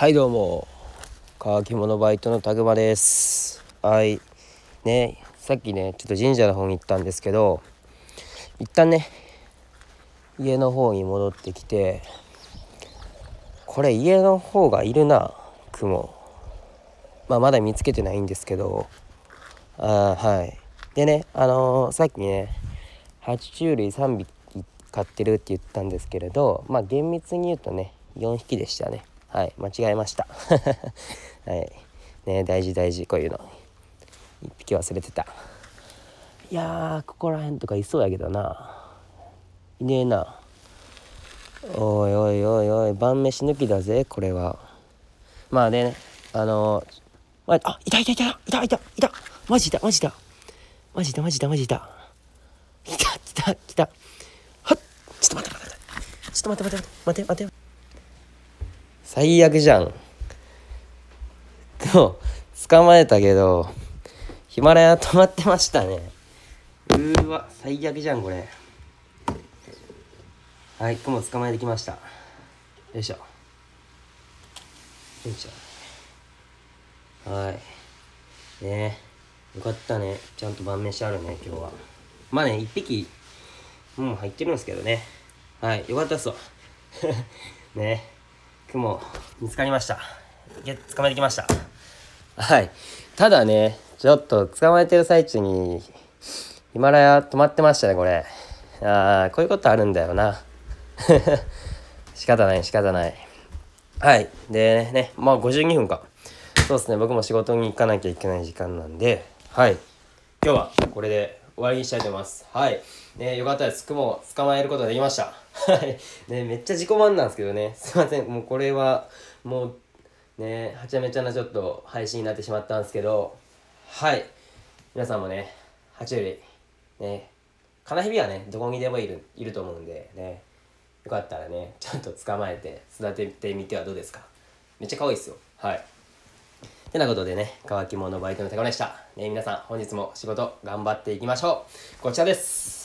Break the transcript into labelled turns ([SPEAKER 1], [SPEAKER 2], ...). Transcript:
[SPEAKER 1] はいどうも。乾き物バイトのタグマです。はい。ねさっきねちょっと神社の方に行ったんですけど一旦ね家の方に戻ってきてこれ家の方がいるな雲。まあまだ見つけてないんですけどあはい。でねあのー、さっきね爬虫類3匹飼ってるって言ったんですけれどまあ厳密に言うとね4匹でしたね。はい間違えました。はい。ね大事大事こういうの。1匹忘れてた。いやここら辺とかいそうやけどな。いねえな。おいおいおいおい晩飯抜きだぜこれは。まあねあのー、ああいたいたいたいたいたいたマジだマジだ。マジだマジだマジだ。来た来た来た。はっちょっと待って待ってちょっと待って待って待って待って。最悪じゃん。と、捕まえたけど、ヒマラヤ止まってましたね。うーわ、最悪じゃん、これ。はい、雲捕まえてきました。よいしょ。よいしょ。はい。ねよかったね。ちゃんと晩飯あるね、今日は。まあね、一匹、もう入ってるんですけどね。はい、よかったっすわ。ね雲見つかりました。捕まえてきました。はい。ただねちょっと捕まえてる最中にヒマラヤ止まってましたねこれ。ああこういうことあるんだよな。仕方ない仕方ない。はい。でねまあ52分か。そうですね。僕も仕事に行かなきゃいけない時間なんで。はい。今日はこれで終わりにしたいと思います。はい。ねよかったです。雲を捕まえることができました。はい。ねめっちゃ自己満なんですけどね。すいません。もうこれはもうねはちゃめちゃなちょっと配信になってしまったんですけど。はい。皆さんもね爬虫類ねカナヘビはねどこにでもいるいると思うんでね。よかったらねちゃんと捕まえて育ててみてはどうですか？めっちゃ可愛いですよ。はい。てなことでね、乾き物バイトの高根でした。ね、皆さん、本日も仕事頑張っていきましょう。こちらです。